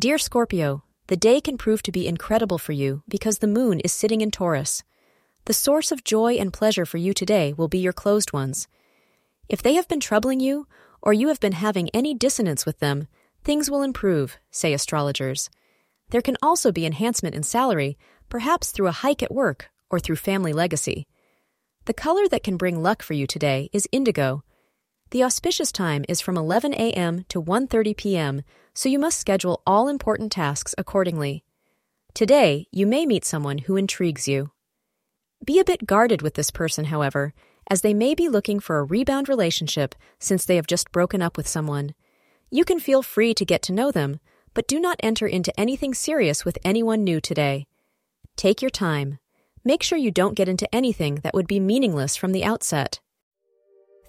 Dear Scorpio, the day can prove to be incredible for you because the moon is sitting in Taurus. The source of joy and pleasure for you today will be your closed ones. If they have been troubling you, or you have been having any dissonance with them, things will improve, say astrologers. There can also be enhancement in salary, perhaps through a hike at work or through family legacy. The color that can bring luck for you today is indigo. The auspicious time is from 11 a.m. to 1:30 p.m., so you must schedule all important tasks accordingly. Today, you may meet someone who intrigues you. Be a bit guarded with this person, however, as they may be looking for a rebound relationship since they have just broken up with someone. You can feel free to get to know them, but do not enter into anything serious with anyone new today. Take your time. Make sure you don't get into anything that would be meaningless from the outset.